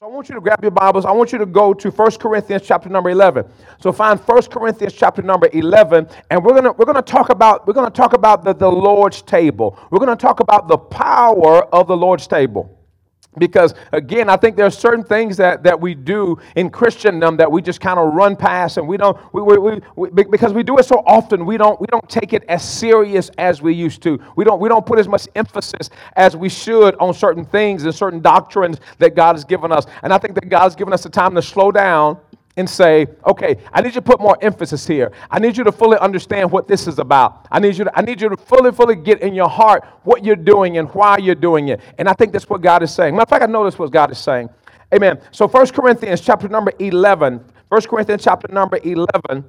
So I want you to grab your Bibles. I want you to go to 1 Corinthians chapter number 11. So find 1 Corinthians chapter number 11 and we're going to we're going to talk about we're going to talk about the, the Lord's table. We're going to talk about the power of the Lord's table because again i think there are certain things that, that we do in christendom that we just kind of run past and we don't we, we, we, we, because we do it so often we don't we don't take it as serious as we used to. We don't we don't put as much emphasis as we should on certain things and certain doctrines that god has given us. And i think that god has given us the time to slow down and say, okay, I need you to put more emphasis here. I need you to fully understand what this is about. I need you to, I need you to fully, fully get in your heart what you're doing and why you're doing it. And I think that's what God is saying. Matter of fact, I know that's what God is saying. Amen. So First Corinthians chapter number 11, 1 Corinthians chapter number 11,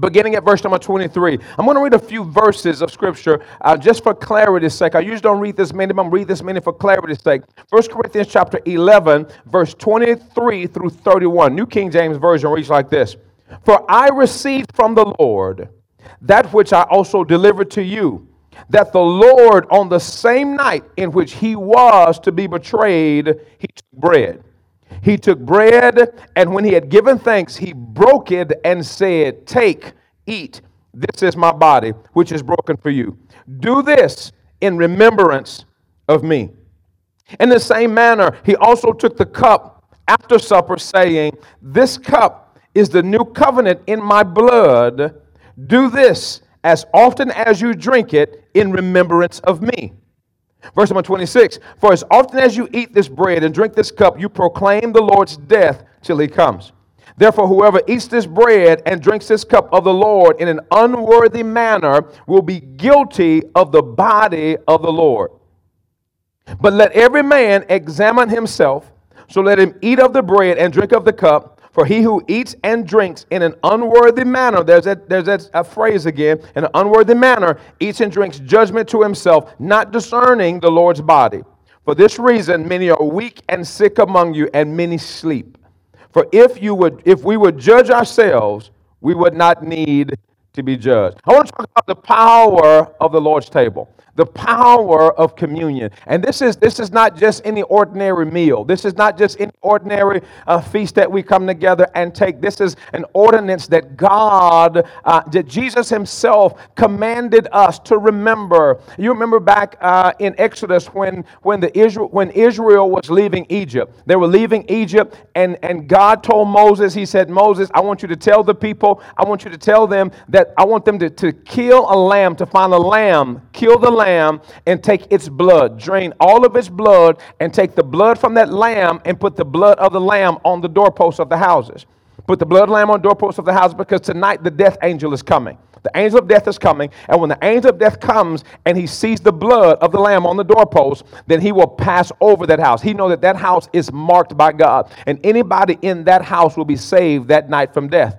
beginning at verse number 23. I'm going to read a few verses of scripture uh, just for clarity's sake. I usually don't read this many, but I'm read this many for clarity's sake. 1 Corinthians chapter 11, verse 23 through 31. New King James Version reads like this For I received from the Lord that which I also delivered to you, that the Lord, on the same night in which he was to be betrayed, he took bread. He took bread, and when he had given thanks, he broke it and said, Take, eat. This is my body, which is broken for you. Do this in remembrance of me. In the same manner, he also took the cup after supper, saying, This cup is the new covenant in my blood. Do this as often as you drink it in remembrance of me. Verse number 26 For as often as you eat this bread and drink this cup, you proclaim the Lord's death till he comes. Therefore, whoever eats this bread and drinks this cup of the Lord in an unworthy manner will be guilty of the body of the Lord. But let every man examine himself, so let him eat of the bread and drink of the cup. For he who eats and drinks in an unworthy manner, there's that, there's that a phrase again, in an unworthy manner, eats and drinks judgment to himself, not discerning the Lord's body. For this reason, many are weak and sick among you, and many sleep. For if you would, if we would judge ourselves, we would not need to be judged. I want to talk about the power of the Lord's table the power of communion. And this is this is not just any ordinary meal. This is not just any ordinary uh, feast that we come together and take. This is an ordinance that God, uh, that Jesus Himself commanded us to remember. You remember back uh, in Exodus when when the Israel when Israel was leaving Egypt. They were leaving Egypt, and and God told Moses. He said, Moses, I want you to tell the people. I want you to tell them that I want them to, to kill a lamb to find a lamb, kill the lamb lamb and take its blood, drain all of its blood, and take the blood from that lamb and put the blood of the lamb on the doorposts of the houses. Put the blood lamb on doorposts of the house because tonight the death angel is coming. The angel of death is coming, and when the angel of death comes and he sees the blood of the lamb on the doorpost, then he will pass over that house. He knows that that house is marked by God, and anybody in that house will be saved that night from death.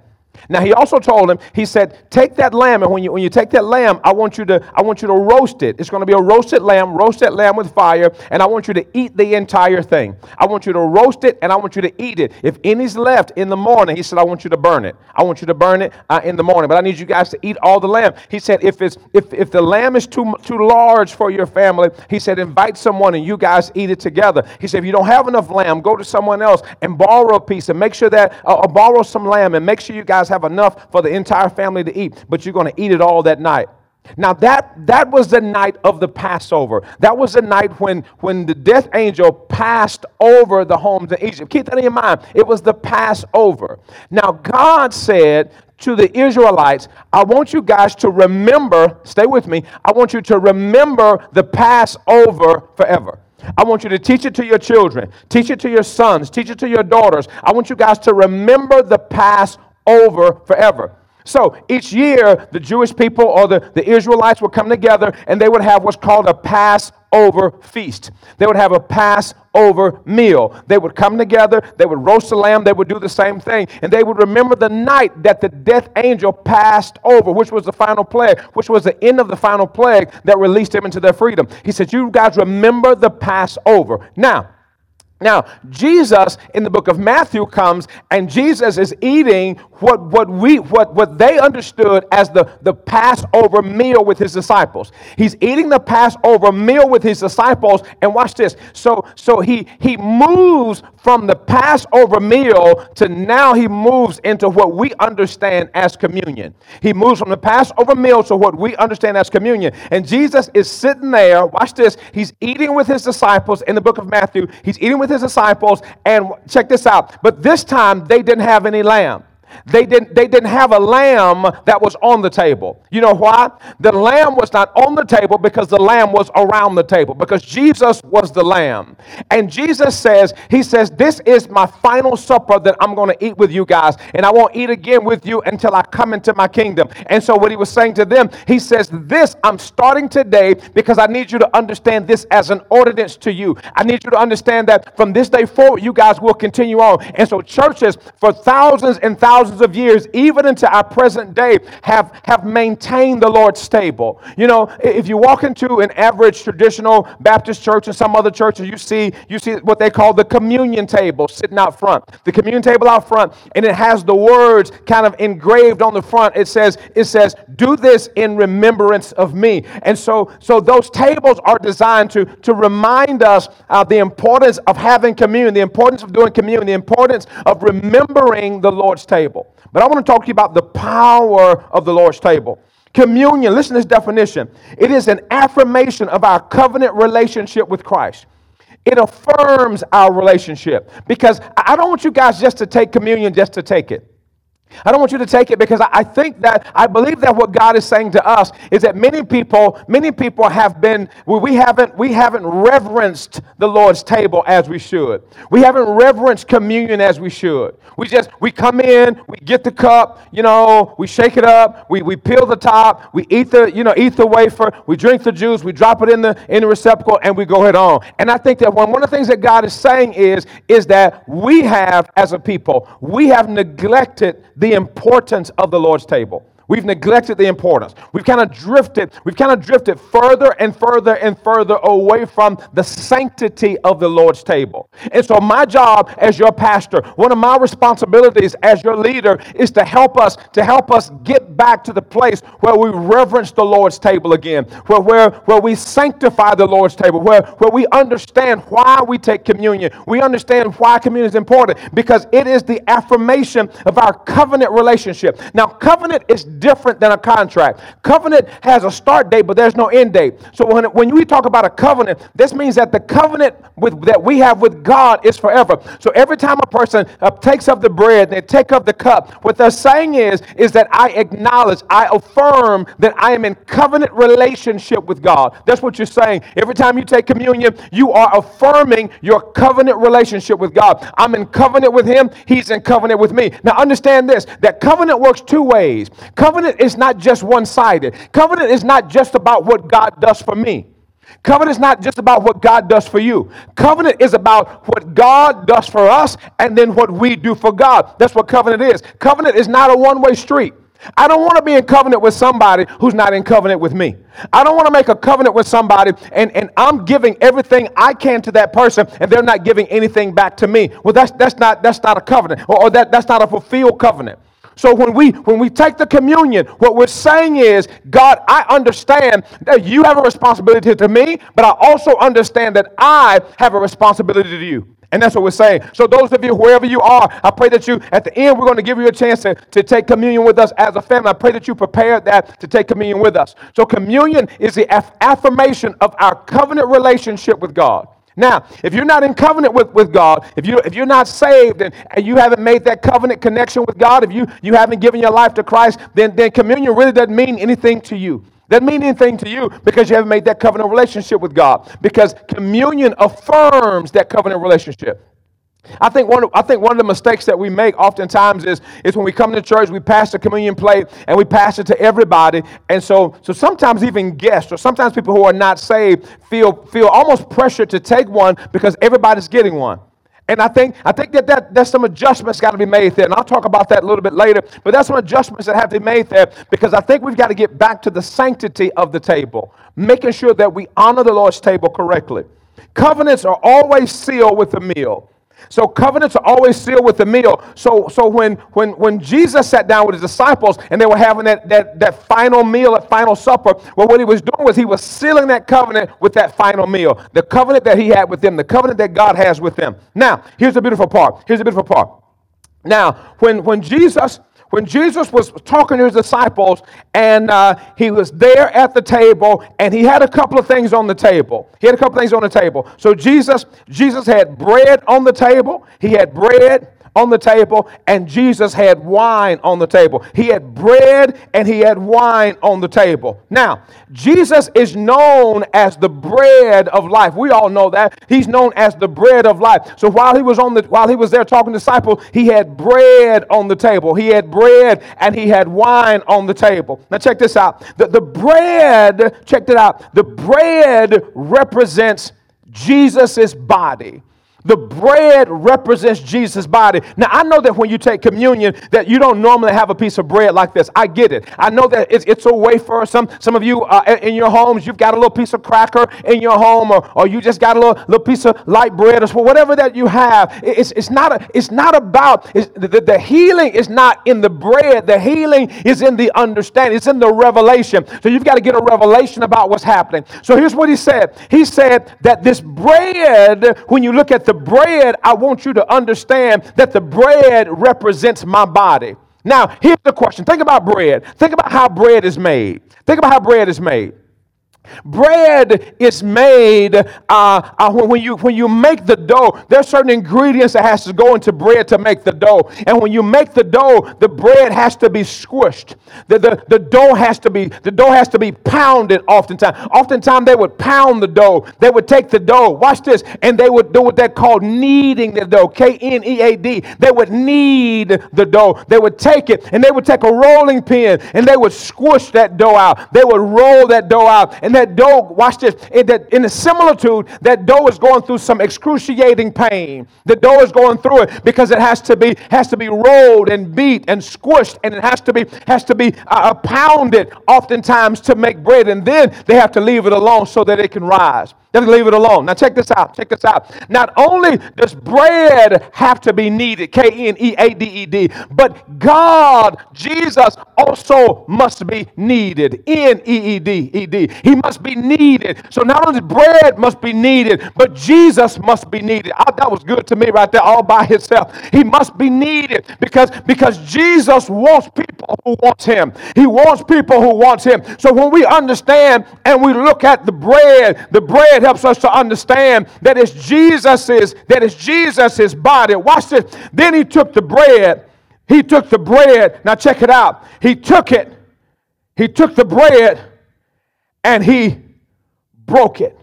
Now he also told him, he said, take that lamb, and when you when you take that lamb, I want you to I want you to roast it. It's going to be a roasted lamb, roast that lamb with fire, and I want you to eat the entire thing. I want you to roast it and I want you to eat it. If any's left in the morning, he said, I want you to burn it. I want you to burn it uh, in the morning, but I need you guys to eat all the lamb. He said, if it's if if the lamb is too too large for your family, he said, invite someone and you guys eat it together. He said, if you don't have enough lamb, go to someone else and borrow a piece and make sure that uh, uh borrow some lamb and make sure you guys have enough for the entire family to eat, but you're going to eat it all that night. Now that that was the night of the Passover. That was the night when when the death angel passed over the homes in Egypt. Keep that in mind. It was the Passover. Now God said to the Israelites, I want you guys to remember, stay with me. I want you to remember the Passover forever. I want you to teach it to your children, teach it to your sons, teach it to your daughters. I want you guys to remember the Passover over forever. So each year, the Jewish people or the, the Israelites would come together and they would have what's called a Passover feast. They would have a Passover meal. They would come together, they would roast a lamb, they would do the same thing, and they would remember the night that the death angel passed over, which was the final plague, which was the end of the final plague that released them into their freedom. He said, You guys remember the Passover. Now, Now, Jesus in the book of Matthew comes and Jesus is eating what, what, we, what, what they understood as the, the Passover meal with his disciples. He's eating the Passover meal with his disciples, and watch this. So, so he, he moves from the Passover meal to now he moves into what we understand as communion. He moves from the Passover meal to what we understand as communion. And Jesus is sitting there, watch this, he's eating with his disciples in the book of Matthew. He's eating with his disciples, and check this out. But this time they didn't have any lamb. They didn't, they didn't have a lamb that was on the table. You know why? The lamb was not on the table because the lamb was around the table, because Jesus was the lamb. And Jesus says, He says, This is my final supper that I'm going to eat with you guys, and I won't eat again with you until I come into my kingdom. And so, what He was saying to them, He says, This I'm starting today because I need you to understand this as an ordinance to you. I need you to understand that from this day forward, you guys will continue on. And so, churches for thousands and thousands thousands of years, even into our present day, have, have maintained the Lord's table. You know, if you walk into an average traditional Baptist church and some other churches, you see, you see what they call the communion table sitting out front. The communion table out front, and it has the words kind of engraved on the front. It says, it says, do this in remembrance of me. And so, so those tables are designed to, to remind us uh, the importance of having communion, the importance of doing communion, the importance of remembering the Lord's table table. But I want to talk to you about the power of the Lord's table. Communion, listen to this definition it is an affirmation of our covenant relationship with Christ. It affirms our relationship because I don't want you guys just to take communion just to take it. I don't want you to take it because I think that I believe that what God is saying to us is that many people, many people have been we haven't we haven't reverenced the Lord's table as we should. We haven't reverenced communion as we should. We just we come in, we get the cup, you know, we shake it up, we, we peel the top, we eat the you know eat the wafer, we drink the juice, we drop it in the in the receptacle, and we go head on. And I think that one one of the things that God is saying is is that we have as a people we have neglected the importance of the Lord's table. We've neglected the importance. We've kind of drifted, we've kind of drifted further and further and further away from the sanctity of the Lord's table. And so, my job as your pastor, one of my responsibilities as your leader is to help us, to help us get back to the place where we reverence the Lord's table again, where, where, where we sanctify the Lord's table, where, where we understand why we take communion. We understand why communion is important because it is the affirmation of our covenant relationship. Now, covenant is different than a contract. Covenant has a start date, but there's no end date. So when, when we talk about a covenant, this means that the covenant with, that we have with God is forever. So every time a person uh, takes up the bread, they take up the cup, what they're saying is, is that I acknowledge, I affirm that I am in covenant relationship with God. That's what you're saying. Every time you take communion, you are affirming your covenant relationship with God. I'm in covenant with Him, He's in covenant with me. Now understand this that covenant works two ways. Covenant is not just one sided. Covenant is not just about what God does for me. Covenant is not just about what God does for you. Covenant is about what God does for us and then what we do for God. That's what covenant is. Covenant is not a one way street. I don't want to be in covenant with somebody who's not in covenant with me. I don't want to make a covenant with somebody and, and I'm giving everything I can to that person and they're not giving anything back to me. Well, that's, that's, not, that's not a covenant or, or that, that's not a fulfilled covenant. So when we when we take the communion, what we're saying is, God, I understand that you have a responsibility to me, but I also understand that I have a responsibility to you. And that's what we're saying. So, those of you, wherever you are, I pray that you, at the end, we're going to give you a chance to, to take communion with us as a family. I pray that you prepare that to take communion with us. So, communion is the aff- affirmation of our covenant relationship with God. Now, if you're not in covenant with, with God, if, you, if you're not saved and, and you haven't made that covenant connection with God, if you, you haven't given your life to Christ, then, then communion really doesn't mean anything to you. Doesn't mean anything to you because you haven't made that covenant relationship with God. Because communion affirms that covenant relationship. I think one of, I think one of the mistakes that we make oftentimes is, is when we come to church, we pass the communion plate and we pass it to everybody. And so, so sometimes even guests or sometimes people who are not saved feel, feel almost pressured to take one because everybody's getting one. And I think, I think that, that there's some adjustments got to be made there. And I'll talk about that a little bit later. But there's some adjustments that have to be made there because I think we've got to get back to the sanctity of the table, making sure that we honor the Lord's table correctly. Covenants are always sealed with a meal. So covenants are always sealed with a meal. So, so when, when, when Jesus sat down with his disciples and they were having that, that, that final meal, that final supper, well, what he was doing was he was sealing that covenant with that final meal. The covenant that he had with them, the covenant that God has with them. Now, here's the beautiful part. Here's the beautiful part. Now, when, when Jesus when Jesus was talking to his disciples and uh, he was there at the table and he had a couple of things on the table. He had a couple of things on the table. So Jesus, Jesus had bread on the table. He had bread on the table, and Jesus had wine on the table. He had bread and he had wine on the table. Now, Jesus is known as the bread of life. We all know that. He's known as the bread of life. So while he was on the while he was there talking to disciples, he had bread on the table. He had bread and he had wine on the table. Now check this out. The, the bread, check it out. The bread represents Jesus' body. The bread represents Jesus' body. Now, I know that when you take communion, that you don't normally have a piece of bread like this. I get it. I know that it's, it's a wafer. Some, some of you uh, in your homes, you've got a little piece of cracker in your home, or, or you just got a little, little piece of light bread, or whatever that you have. It's, it's, not, a, it's not about, it's, the, the healing is not in the bread. The healing is in the understanding, it's in the revelation. So you've got to get a revelation about what's happening. So here's what he said He said that this bread, when you look at the bread, I want you to understand that the bread represents my body. Now, here's the question. Think about bread. Think about how bread is made. Think about how bread is made. Bread is made uh, uh, when, you, when you make the dough, there are certain ingredients that has to go into bread to make the dough. And when you make the dough, the bread has to be squished. The, the, the dough has to be the dough has to be pounded oftentimes. Oftentimes they would pound the dough. They would take the dough, watch this, and they would do what they called kneading the dough. K-N-E-A-D. They would knead the dough. They would take it and they would take a rolling pin and they would squish that dough out. They would roll that dough out and that dough, watch this, in, that, in a similitude, that dough is going through some excruciating pain. The dough is going through it because it has to be has to be rolled and beat and squished, and it has to be has to be uh, uh, pounded oftentimes to make bread, and then they have to leave it alone so that it can rise. Just leave it alone. Now check this out. Check this out. Not only does bread have to be kneaded, K-N-E-A-D-E-D, but God, Jesus, also must be N-E-E-D-E-D. He must be needed. So not only bread must be kneaded, but Jesus must be needed. Oh, that was good to me right there, all by himself. He must be needed because because Jesus wants people who wants Him. He wants people who wants Him. So when we understand and we look at the bread, the bread helps us to understand that it's Jesus's, that it's Jesus's body. Watch this. Then he took the bread. He took the bread. Now check it out. He took it. He took the bread and he broke it.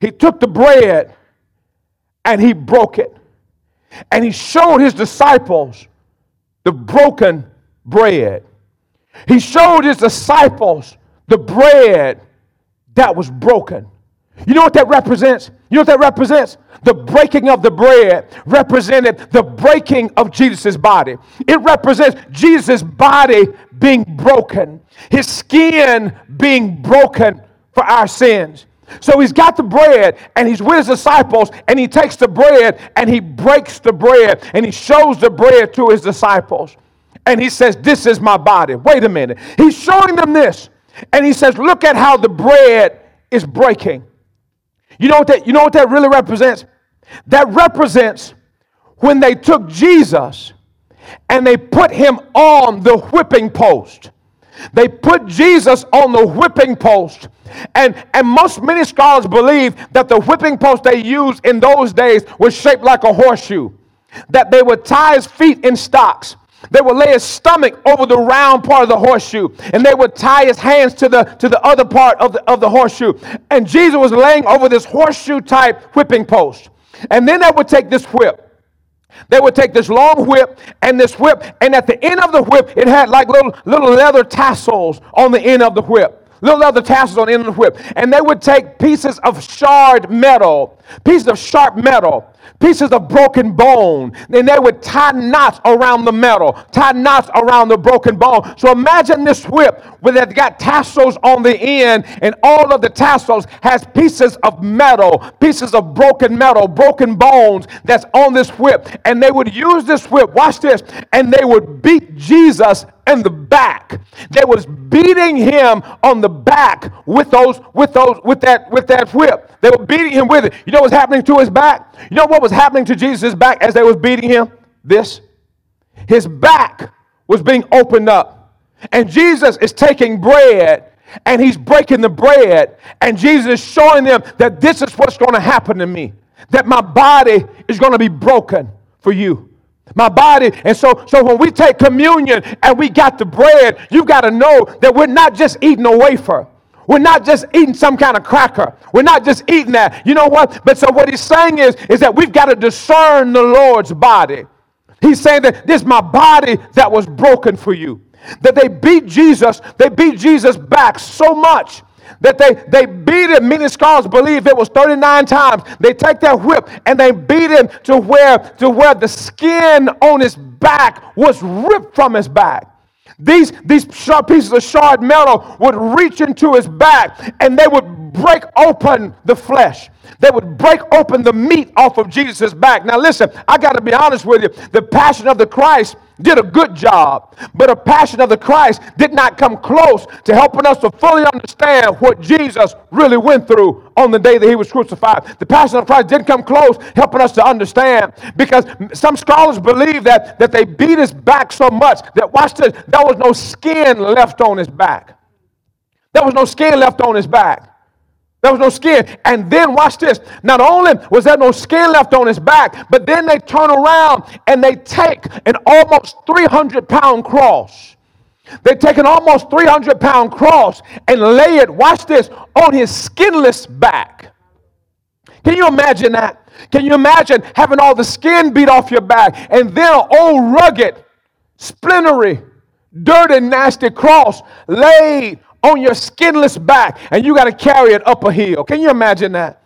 He took the bread and he broke it. And he showed his disciples the broken bread. He showed his disciples the bread that was broken. You know what that represents? You know what that represents? The breaking of the bread represented the breaking of Jesus' body. It represents Jesus' body being broken, his skin being broken for our sins. So he's got the bread and he's with his disciples and he takes the bread and he breaks the bread and he shows the bread to his disciples. And he says, This is my body. Wait a minute. He's showing them this. And he says, Look at how the bread is breaking. You know what that, you know what that really represents? That represents when they took Jesus and they put him on the whipping post. They put Jesus on the whipping post. And, and most many scholars believe that the whipping post they used in those days was shaped like a horseshoe. That they would tie his feet in stocks they would lay his stomach over the round part of the horseshoe, and they would tie his hands to the, to the other part of the, of the horseshoe. And Jesus was laying over this horseshoe type whipping post. And then they would take this whip. They would take this long whip and this whip, and at the end of the whip, it had like little, little leather tassels on the end of the whip little leather tassels on the end of the whip. And they would take pieces of shard metal, pieces of sharp metal, pieces of broken bone. And they would tie knots around the metal, tie knots around the broken bone. So imagine this whip where they've got tassels on the end, and all of the tassels has pieces of metal, pieces of broken metal, broken bones that's on this whip. And they would use this whip, watch this, and they would beat Jesus in the back. They was beating him on the back with those, with those, with that, with that whip. They were beating him with it. You know what's happening to his back? You know what was happening to Jesus' back as they was beating him? This. His back was being opened up. And Jesus is taking bread and he's breaking the bread. And Jesus is showing them that this is what's going to happen to me. That my body is going to be broken for you my body. And so, so when we take communion and we got the bread, you got to know that we're not just eating a wafer. We're not just eating some kind of cracker. We're not just eating that. You know what? But so what he's saying is, is that we've got to discern the Lord's body. He's saying that this is my body that was broken for you. That they beat Jesus, they beat Jesus back so much that they, they beat him. Many scholars believe it was 39 times. They take that whip and they beat him to where, to where the skin on his back was ripped from his back. These, these sharp pieces of shard metal would reach into his back and they would break open the flesh. They would break open the meat off of Jesus' back. Now, listen, I got to be honest with you. The passion of the Christ did a good job, but a passion of the Christ did not come close to helping us to fully understand what Jesus really went through on the day that he was crucified. The passion of Christ didn't come close helping us to understand because some scholars believe that, that they beat his back so much that, watch this, there was no skin left on his back. There was no skin left on his back. There was no skin. And then watch this. Not only was there no skin left on his back, but then they turn around and they take an almost 300 pound cross. They take an almost 300 pound cross and lay it, watch this, on his skinless back. Can you imagine that? Can you imagine having all the skin beat off your back and then an old rugged, splintery, dirty, nasty cross laid on your skinless back and you got to carry it up a hill. Can you imagine that?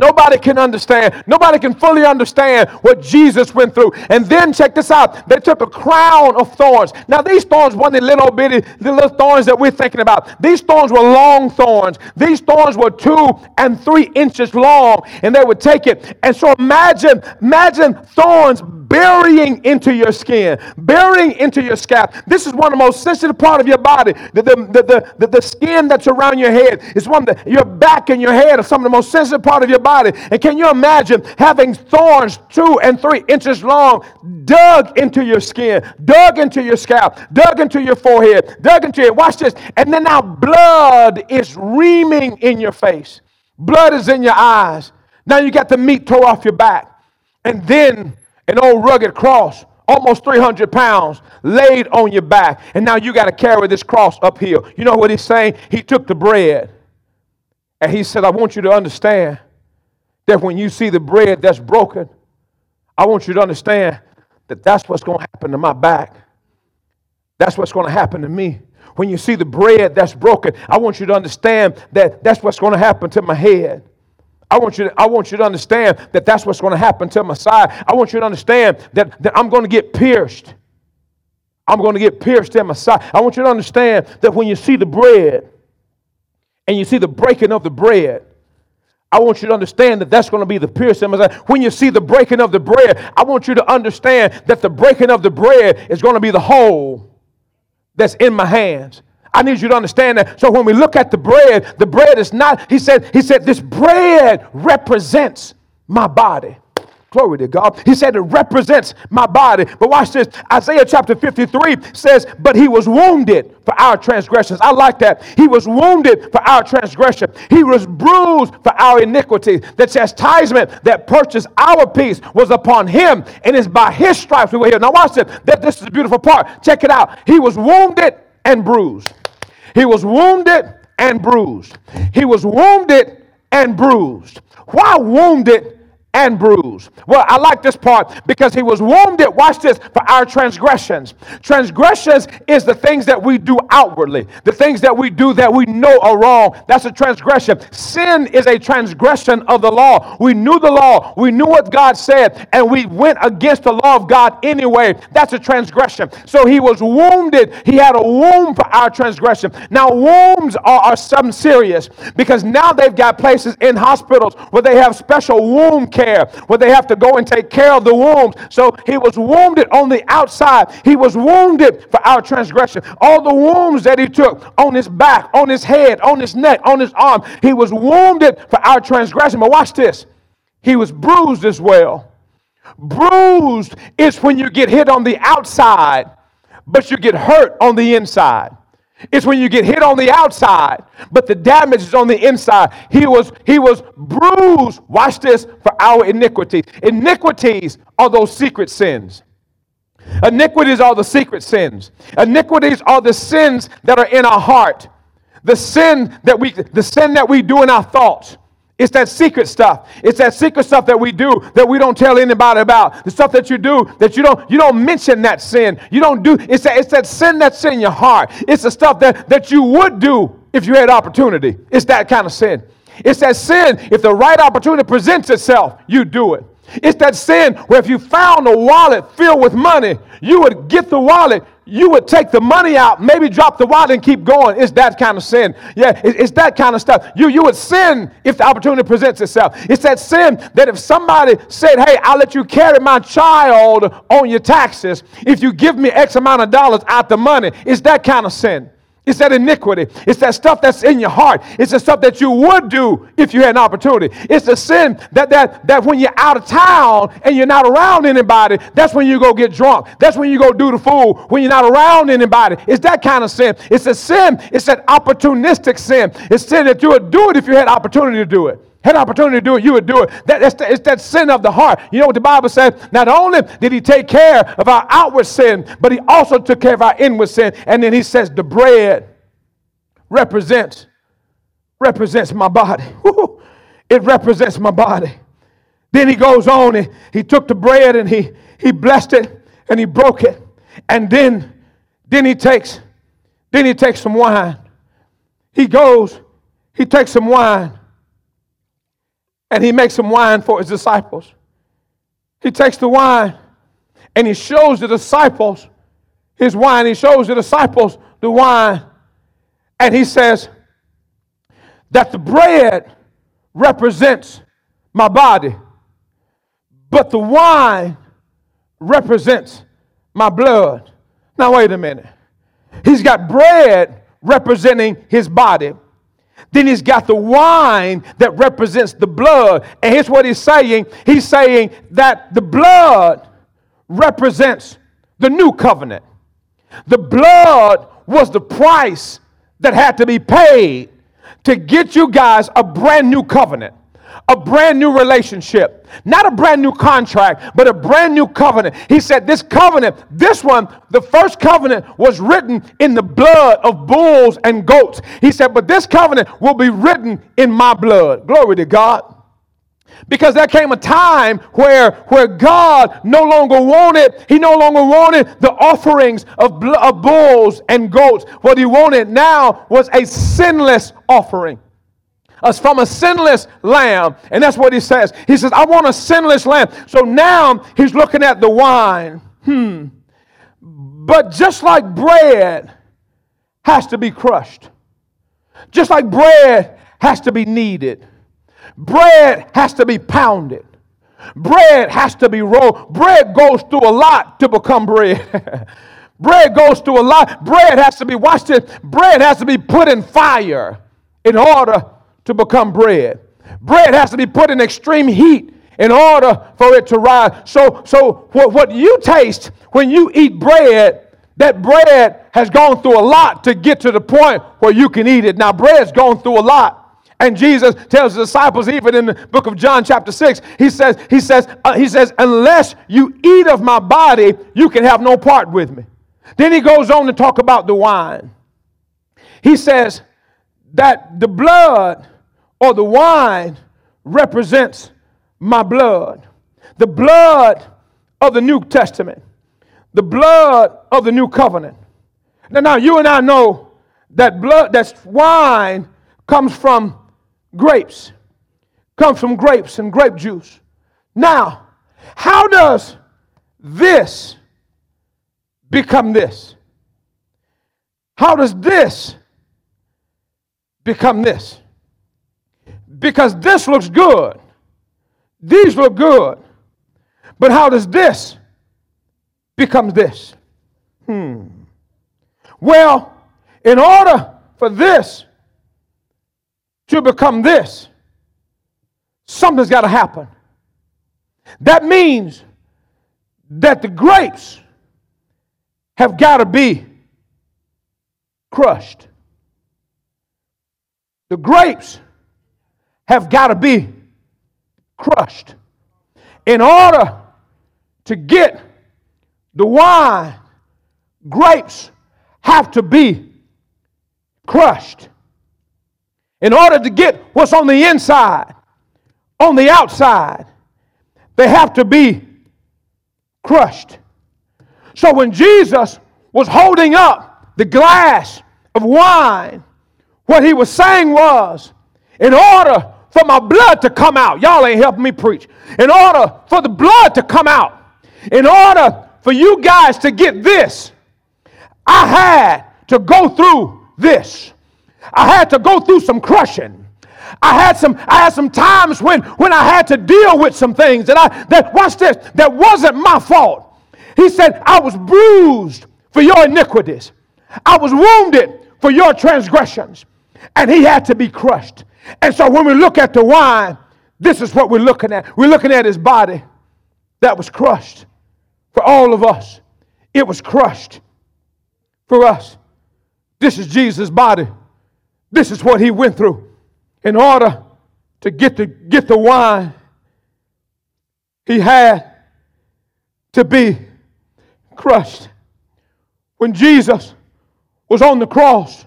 Nobody can understand. Nobody can fully understand what Jesus went through. And then check this out. They took a crown of thorns. Now these thorns weren't the little bitty the little thorns that we're thinking about. These thorns were long thorns. These thorns were two and three inches long, and they would take it. And so imagine, imagine thorns burying into your skin, burying into your scalp. This is one of the most sensitive part of your body. The, the, the, the, the skin that's around your head is one of the, your back and your head are some of the most sensitive part of your body. And can you imagine having thorns two and three inches long dug into your skin, dug into your scalp, dug into your forehead, dug into it. Watch this. And then now blood is reaming in your face. Blood is in your eyes. Now you got the meat tore off your back. And then an old rugged cross, almost 300 pounds, laid on your back. And now you got to carry this cross uphill. You know what he's saying? He took the bread and he said, I want you to understand that when you see the bread that's broken, I want you to understand that that's what's going to happen to my back. That's what's going to happen to me. When you see the bread that's broken, I want you to understand that that's what's going to happen to my head. I want you to, I want you to understand that that's what's going to happen to my side. I want you to understand that, that I'm going to get pierced. I'm going to get pierced in my side. I want you to understand that when you see the bread and you see the breaking of the bread, I want you to understand that that's going to be the piercing. When you see the breaking of the bread, I want you to understand that the breaking of the bread is going to be the hole that's in my hands. I need you to understand that. So when we look at the bread, the bread is not, he said, he said, this bread represents my body. Glory to God. He said it represents my body. But watch this. Isaiah chapter 53 says, But he was wounded for our transgressions. I like that. He was wounded for our transgression. He was bruised for our iniquity. The chastisement that purchased our peace was upon him, and it's by his stripes we were healed. Now watch this. That this is the beautiful part. Check it out. He was wounded and bruised. He was wounded and bruised. He was wounded and bruised. Why wounded and bruised. Well, I like this part because he was wounded, watch this, for our transgressions. Transgressions is the things that we do outwardly, the things that we do that we know are wrong. That's a transgression. Sin is a transgression of the law. We knew the law, we knew what God said, and we went against the law of God anyway. That's a transgression. So he was wounded. He had a wound for our transgression. Now, wounds are, are something serious because now they've got places in hospitals where they have special wound care, where they have to go and take care of the wounds. So he was wounded on the outside. He was wounded for our transgression. All the wounds that he took on his back, on his head, on his neck, on his arm, he was wounded for our transgression. But watch this. He was bruised as well. Bruised is when you get hit on the outside, but you get hurt on the inside. It's when you get hit on the outside, but the damage is on the inside. He was, he was bruised, watch this, for our iniquities. Iniquities are those secret sins. Iniquities are the secret sins. Iniquities are the sins that are in our heart. The sin that we the sin that we do in our thoughts. It's that secret stuff. It's that secret stuff that we do that we don't tell anybody about. The stuff that you do that you don't you don't mention that sin. You don't do it's that, it's that sin that's in your heart. It's the stuff that, that you would do if you had opportunity. It's that kind of sin. It's that sin, if the right opportunity presents itself, you do it. It's that sin where if you found a wallet filled with money, you would get the wallet, you would take the money out, maybe drop the wallet and keep going. It's that kind of sin. Yeah, it's that kind of stuff. You, you would sin if the opportunity presents itself. It's that sin that if somebody said, Hey, I'll let you carry my child on your taxes if you give me X amount of dollars out the money, it's that kind of sin. It's that iniquity. It's that stuff that's in your heart. It's the stuff that you would do if you had an opportunity. It's the sin that, that, that when you're out of town and you're not around anybody, that's when you go get drunk. That's when you go do the fool. When you're not around anybody, it's that kind of sin. It's a sin. It's that opportunistic sin. It's sin that you would do it if you had opportunity to do it had an opportunity to do it, you would do it. That, that's the, it's that sin of the heart. You know what the Bible says? Not only did he take care of our outward sin, but he also took care of our inward sin. And then he says, the bread represents, represents my body. it represents my body. Then he goes on and he took the bread and he, he blessed it and he broke it. And then, then he takes, then he takes some wine. He goes, he takes some wine and he makes some wine for his disciples. He takes the wine and he shows the disciples his wine. He shows the disciples the wine. And he says that the bread represents my body, but the wine represents my blood. Now, wait a minute. He's got bread representing his body. Then he's got the wine that represents the blood. And here's what he's saying He's saying that the blood represents the new covenant. The blood was the price that had to be paid to get you guys a brand new covenant a brand new relationship, not a brand new contract, but a brand new covenant. He said, This covenant, this one, the first covenant was written in the blood of bulls and goats. He said, But this covenant will be written in my blood. Glory to God. Because there came a time where, where God no longer wanted, He no longer wanted the offerings of, of bulls and goats. What He wanted now was a sinless offering us from a sinless lamb. And that's what he says. He says, I want a sinless lamb. So now he's looking at the wine. Hmm. But just like bread has to be crushed, just like bread has to be kneaded, bread has to be pounded. Bread has to be rolled. Bread goes through a lot to become bread. bread goes through a lot. Bread has to be, this, bread has to be put in fire in order to become bread. Bread has to be put in extreme heat in order for it to rise. So, so what, what you taste when you eat bread, that bread has gone through a lot to get to the point where you can eat it. Now, bread's gone through a lot. And Jesus tells the disciples, even in the book of John, chapter 6, he says, he says, uh, he says, unless you eat of my body, you can have no part with me. Then he goes on to talk about the wine. He says that the blood or the wine represents my blood. The blood of the New Testament, the blood of the New Covenant. Now, now you and I know that blood, that wine comes from grapes, comes from grapes and grape juice. Now, how does this become this? How does this become this? Because this looks good. These look good. But how does this become this? Hmm. Well, in order for this to become this, something's got to happen. That means that the grapes have got to be crushed. The grapes have got to be crushed. In order to get the wine, grapes have to be crushed. In order to get what's on the inside, on the outside, they have to be crushed. So when Jesus was holding up the glass of wine, what he was saying was, in order for my blood to come out, y'all ain't helping me preach. In order for the blood to come out, in order for you guys to get this, I had to go through this. I had to go through some crushing. I had some I had some times when when I had to deal with some things that I that watch this that wasn't my fault. He said, I was bruised for your iniquities. I was wounded for your transgressions. And he had to be crushed. And so when we look at the wine, this is what we're looking at. We're looking at his body that was crushed for all of us. It was crushed for us. This is Jesus' body. This is what he went through in order to get the, get the wine. He had to be crushed. When Jesus was on the cross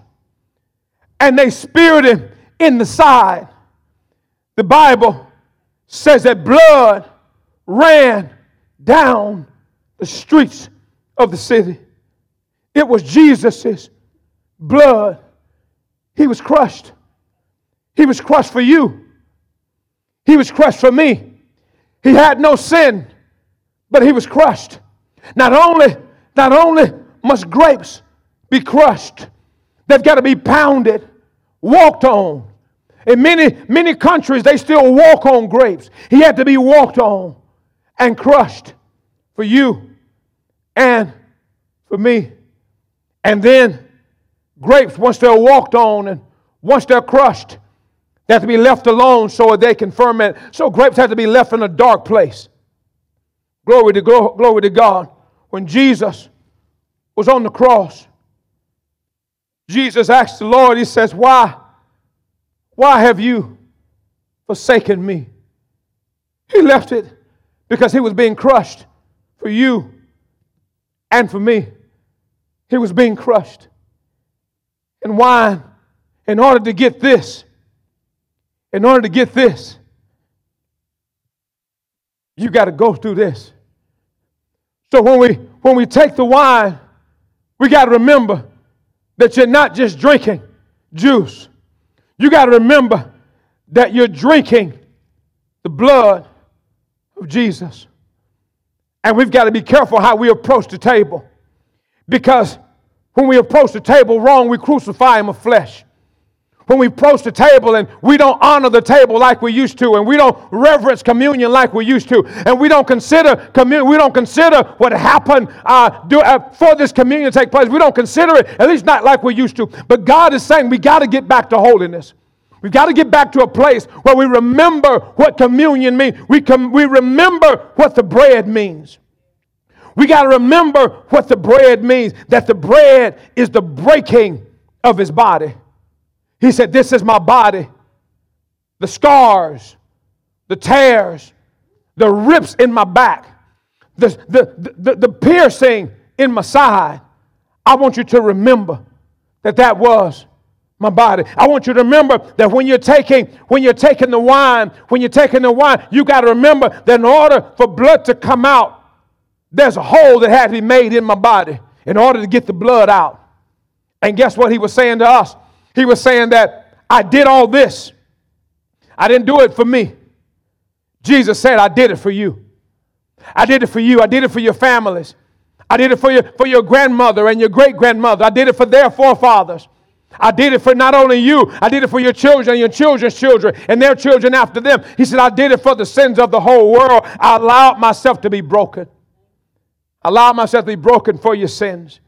and they speared him in the side, the Bible says that blood ran down the streets of the city. It was Jesus' blood. He was crushed. He was crushed for you. He was crushed for me. He had no sin, but he was crushed. Not only, not only must grapes be crushed, they've got to be pounded, walked on. In many, many countries, they still walk on grapes. He had to be walked on and crushed for you and for me. And then grapes, once they're walked on and once they're crushed, they have to be left alone so they can ferment. So grapes have to be left in a dark place. Glory to, glory to God. When Jesus was on the cross, Jesus asked the Lord, He says, Why? Why have you forsaken me? He left it because he was being crushed for you and for me. He was being crushed. And why? In order to get this, in order to get this, you got to go through this. So when we when we take the wine, we got to remember that you're not just drinking juice. You got to remember that you're drinking the blood of Jesus. And we've got to be careful how we approach the table. Because when we approach the table wrong, we crucify him of flesh when we approach the table and we don't honor the table like we used to and we don't reverence communion like we used to and we don't consider communion we don't consider what happened uh, do, uh, for this communion to take place we don't consider it at least not like we used to but god is saying we got to get back to holiness We've got to get back to a place where we remember what communion means. We, com- we remember what the bread means. We got to remember what the bread means that the bread is the breaking of his body. He said, This is my body. The scars, the tears, the rips in my back, the, the, the, the piercing in my side. I want you to remember that that was my body. I want you to remember that when you're taking when you're taking the wine, when you're taking the wine, you got to remember that in order for blood to come out, there's a hole that had to be made in my body in order to get the blood out. And guess what he was saying to us? He was saying that I did all this. I didn't do it for me. Jesus said, I did it for you. I did it for you. I did it for your families. I did it for your, for your grandmother and your great grandmother. I did it for their forefathers. I did it for not only you, I did it for your children your children's children and their children after them. He said, I did it for the sins of the whole world. I allowed myself to be broken. I allowed myself to be broken for your sins.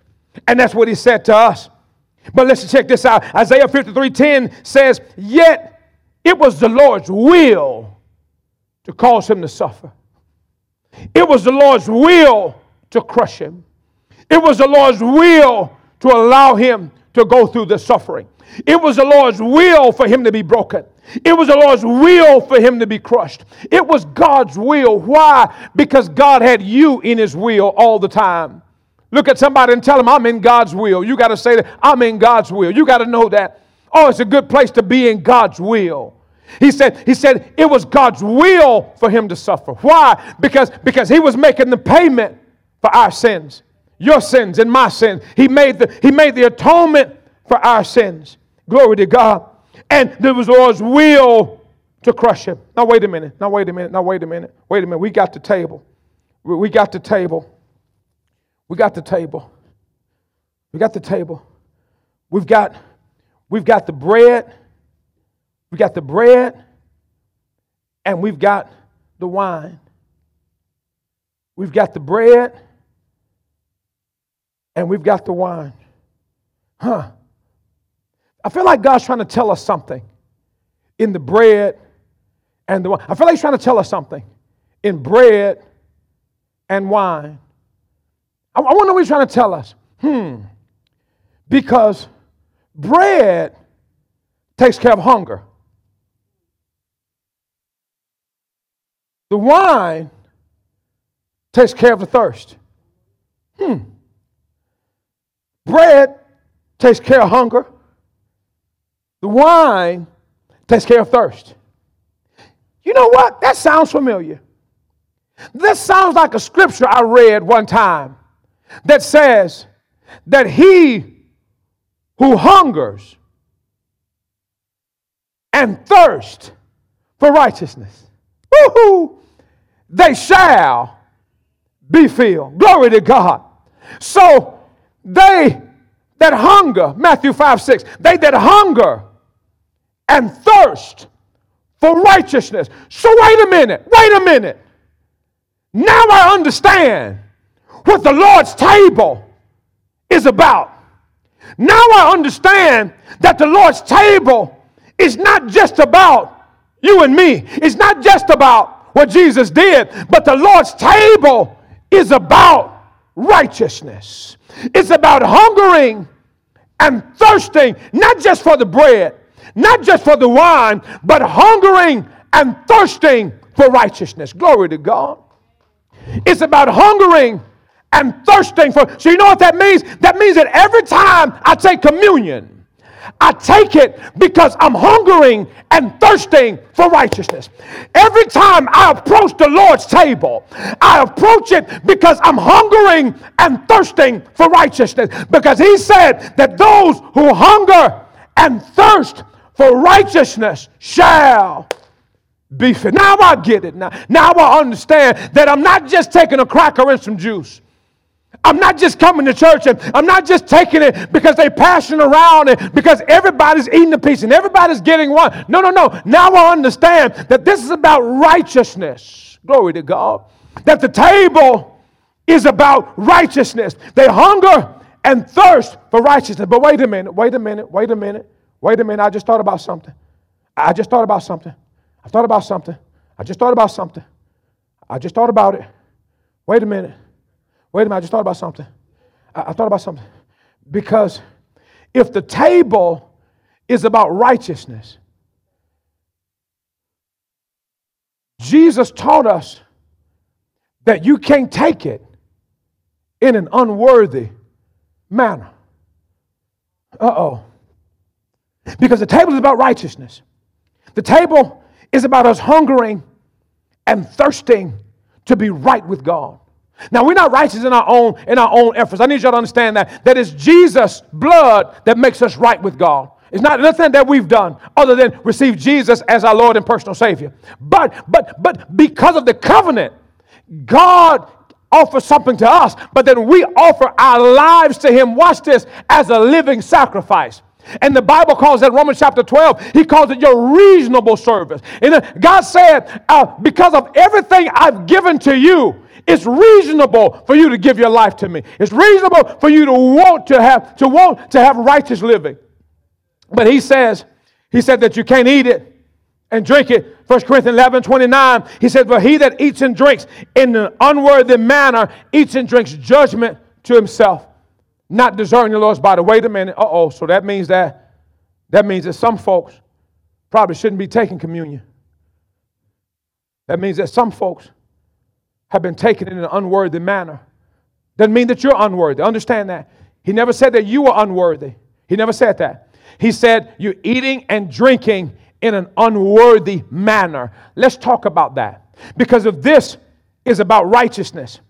And that's what he said to us. But let's check this out. Isaiah 53:10 says, Yet it was the Lord's will to cause him to suffer. It was the Lord's will to crush him. It was the Lord's will to allow him to go through the suffering. It was the Lord's will for him to be broken. It was the Lord's will for him to be crushed. It was God's will. Why? Because God had you in his will all the time. Look at somebody and tell them, I'm in God's will. You got to say that, I'm in God's will. You got to know that. Oh, it's a good place to be in God's will. He said, he said it was God's will for him to suffer. Why? Because, because he was making the payment for our sins, your sins and my sins. He made the, he made the atonement for our sins. Glory to God. And there was Lord's will to crush him. Now, wait a minute. Now, wait a minute. Now, wait a minute. Wait a minute. We got the table. We got the table. We got the table. We got the table. We've got, we've got the bread. We got the bread. And we've got the wine. We've got the bread. And we've got the wine. Huh. I feel like God's trying to tell us something in the bread and the wine. I feel like He's trying to tell us something in bread and wine. I, want what He's trying to tell us. Hmm. Because bread takes care of hunger, the wine takes care of the thirst. Hmm. Bread takes care of hunger. The wine takes care of thirst. You know what? That sounds familiar. This sounds like a scripture I read one time that says that he who hungers and thirst for righteousness, woo-hoo, they shall be filled. Glory to God. So they that hunger, Matthew 5 6, they that hunger and thirst for righteousness. So, wait a minute, wait a minute. Now I understand what the Lord's table is about. Now I understand that the Lord's table is not just about you and me, it's not just about what Jesus did, but the Lord's table is about righteousness. It's about hungering and thirsting, not just for the bread, not just for the wine, but hungering and thirsting for righteousness. Glory to God. It's about hungering and thirsting for. So, you know what that means? That means that every time I take communion, I take it because I'm hungering and thirsting for righteousness. Every time I approach the Lord's table, I approach it because I'm hungering and thirsting for righteousness. Because He said that those who hunger and thirst for righteousness shall be filled. Now I get it. Now, now I understand that I'm not just taking a cracker and some juice. I'm not just coming to church and I'm not just taking it because they're passing around and because everybody's eating a piece and everybody's getting one. No, no, no. Now I understand that this is about righteousness. Glory to God. That the table is about righteousness. They hunger and thirst for righteousness. But wait a minute, wait a minute, wait a minute, wait a minute. I just thought about something. I just thought about something. I thought about something. I just thought about something. I just thought about it. Wait a minute. Wait a minute, I just thought about something. I, I thought about something. Because if the table is about righteousness, Jesus taught us that you can't take it in an unworthy manner. Uh oh. Because the table is about righteousness. The table is about us hungering and thirsting to be right with God. Now we're not righteous in our own in our own efforts. I need y'all to understand that that is Jesus' blood that makes us right with God. It's not nothing that we've done other than receive Jesus as our Lord and personal Savior. But but but because of the covenant, God offers something to us, but then we offer our lives to Him. Watch this as a living sacrifice. And the Bible calls that Romans chapter 12, he calls it your reasonable service. And God said, uh, because of everything I've given to you, it's reasonable for you to give your life to me. It's reasonable for you to want to have to want to have righteous living. But he says, he said that you can't eat it and drink it. 1 Corinthians 11, 29, he said, But he that eats and drinks in an unworthy manner eats and drinks judgment to himself, not discerning the Lord's body. Wait a minute. Uh oh. So that means that that means that some folks probably shouldn't be taking communion. That means that some folks have been taken in an unworthy manner. Doesn't mean that you're unworthy. Understand that. He never said that you were unworthy. He never said that. He said you're eating and drinking in an unworthy manner. Let's talk about that. Because if this is about righteousness,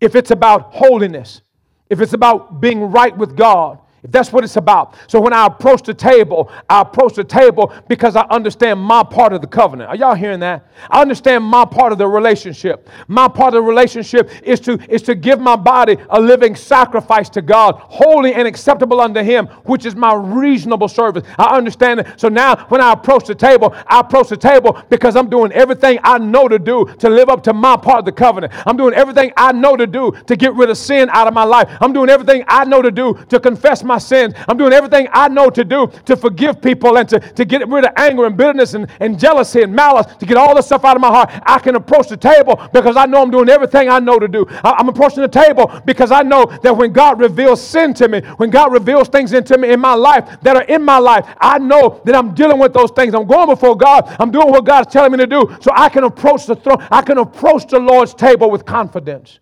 if it's about holiness, if it's about being right with God, that's what it's about. So when I approach the table, I approach the table because I understand my part of the covenant. Are y'all hearing that? I understand my part of the relationship. My part of the relationship is to, is to give my body a living sacrifice to God, holy and acceptable unto Him, which is my reasonable service. I understand it. So now when I approach the table, I approach the table because I'm doing everything I know to do to live up to my part of the covenant. I'm doing everything I know to do to get rid of sin out of my life. I'm doing everything I know to do to confess my my sins. I'm doing everything I know to do to forgive people and to, to get rid of anger and bitterness and, and jealousy and malice, to get all this stuff out of my heart. I can approach the table because I know I'm doing everything I know to do. I, am approaching the table because I know that when God reveals sin to me, when God reveals things into me in my life that are in my life, I know that I'm dealing with those things. I'm going before God. I'm doing what God's telling me to do so I can approach the throne. I can approach the Lord's table with confidence.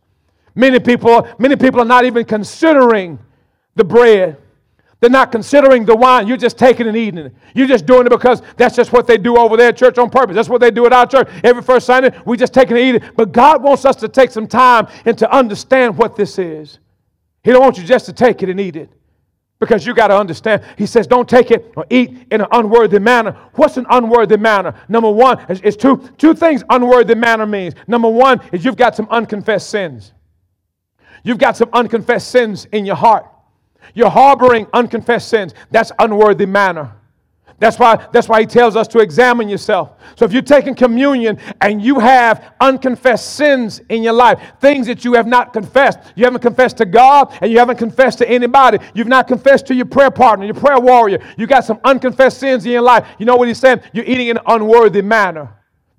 Many people, many people are not even considering the bread. They're not considering the wine. You're just taking and eating it. You're just doing it because that's just what they do over there at church on purpose. That's what they do at our church. Every first Sunday, we just take and eat it. But God wants us to take some time and to understand what this is. He don't want you just to take it and eat it. Because you got to understand. He says, don't take it or eat in an unworthy manner. What's an unworthy manner? Number one is, is two, two things unworthy manner means. Number one is you've got some unconfessed sins. You've got some unconfessed sins in your heart. You're harboring unconfessed sins. That's unworthy manner. That's why, that's why he tells us to examine yourself. So if you're taking communion and you have unconfessed sins in your life, things that you have not confessed, you haven't confessed to God and you haven't confessed to anybody, you've not confessed to your prayer partner, your prayer warrior, you got some unconfessed sins in your life, you know what he's saying? You're eating in an unworthy manner.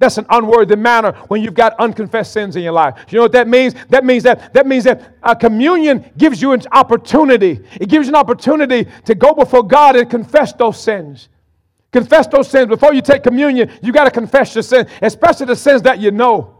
That's an unworthy manner when you've got unconfessed sins in your life. You know what that means? That means that that means that a communion gives you an opportunity. It gives you an opportunity to go before God and confess those sins. Confess those sins. Before you take communion, you got to confess your sins, especially the sins that you know.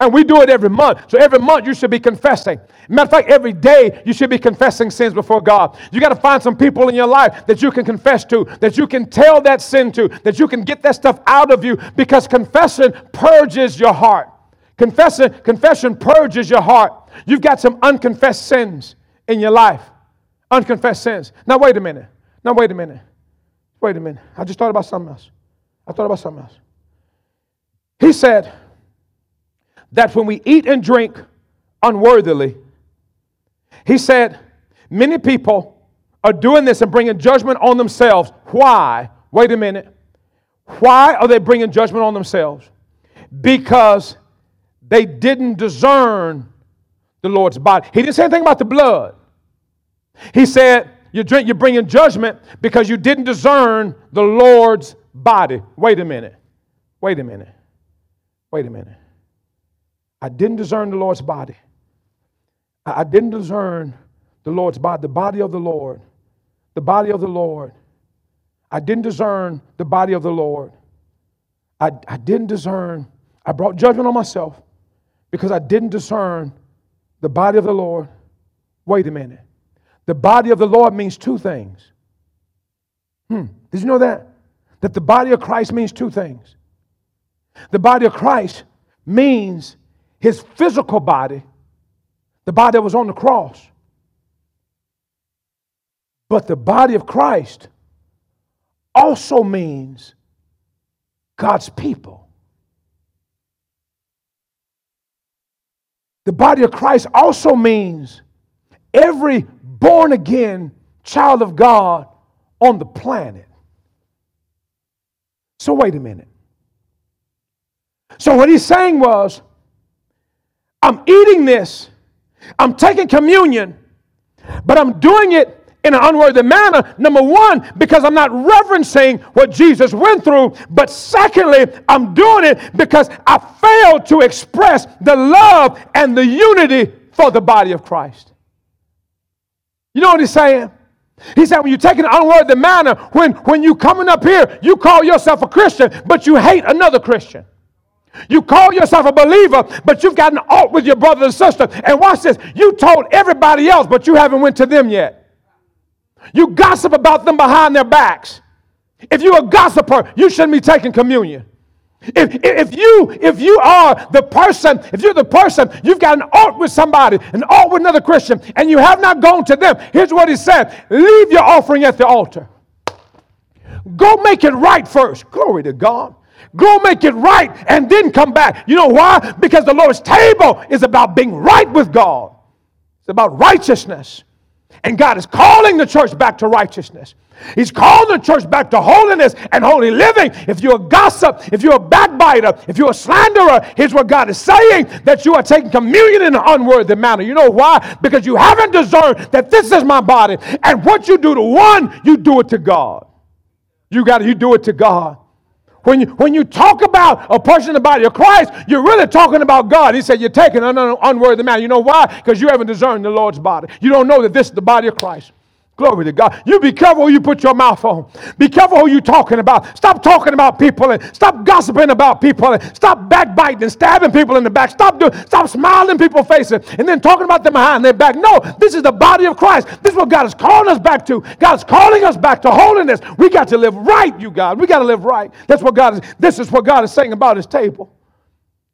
And we do it every month. So every month you should be confessing. Matter of fact, every day you should be confessing sins before God. You got to find some people in your life that you can confess to, that you can tell that sin to, that you can get that stuff out of you because confession purges your heart. Confession, confession purges your heart. You've got some unconfessed sins in your life. Unconfessed sins. Now wait a minute. Now wait a minute. Wait a minute. I just thought about something else. I thought about something else. He said, that when we eat and drink unworthily, he said, many people are doing this and bringing judgment on themselves. Why? Wait a minute. Why are they bringing judgment on themselves? Because they didn't discern the Lord's body. He didn't say anything about the blood. He said, you drink, you're bringing judgment because you didn't discern the Lord's body. Wait a minute. Wait a minute. Wait a minute. I didn't discern the Lord's body. I didn't discern the Lord's body, the body of the Lord, the body of the Lord. I didn't discern the body of the Lord. I, I didn't discern, I brought judgment on myself because I didn't discern the body of the Lord. Wait a minute. The body of the Lord means two things. Hmm. Did you know that? That the body of Christ means two things. The body of Christ means his physical body, the body that was on the cross. But the body of Christ also means God's people. The body of Christ also means every born again child of God on the planet. So, wait a minute. So, what he's saying was, I'm eating this, I'm taking communion, but I'm doing it in an unworthy manner. Number one, because I'm not reverencing what Jesus went through. But secondly, I'm doing it because I failed to express the love and the unity for the body of Christ. You know what he's saying? He said, when you take an unworthy manner, when, when you coming up here, you call yourself a Christian, but you hate another Christian. You call yourself a believer, but you've got an alt with your brother and sister. And watch this. You told everybody else, but you haven't went to them yet. You gossip about them behind their backs. If you're a gossiper, you shouldn't be taking communion. If, if you if you are the person, if you're the person, you've got an alt with somebody, an alt with another Christian, and you have not gone to them. Here's what he said: leave your offering at the altar. Go make it right first. Glory to God. Go make it right and then come back. You know why? Because the Lord's table is about being right with God. It's about righteousness. And God is calling the church back to righteousness. He's calling the church back to holiness and holy living. If you're a gossip, if you're a backbiter, if you're a slanderer, here's what God is saying that you are taking communion in an unworthy manner. You know why? Because you haven't discerned that this is my body. And what you do to one, you do it to God. You got to, you do it to God. When you, when you talk about a person in the body of Christ, you're really talking about God. He said, You're taking an unworthy man. You know why? Because you haven't discerned the Lord's body. You don't know that this is the body of Christ. Glory to God. You be careful who you put your mouth on. Be careful who you're talking about. Stop talking about people and stop gossiping about people and stop backbiting and stabbing people in the back. Stop doing, stop smiling in people's faces and then talking about them behind their back. No, this is the body of Christ. This is what God is calling us back to. God's calling us back to holiness. We got to live right, you God. We got to live right. That's what God is. This is what God is saying about his table.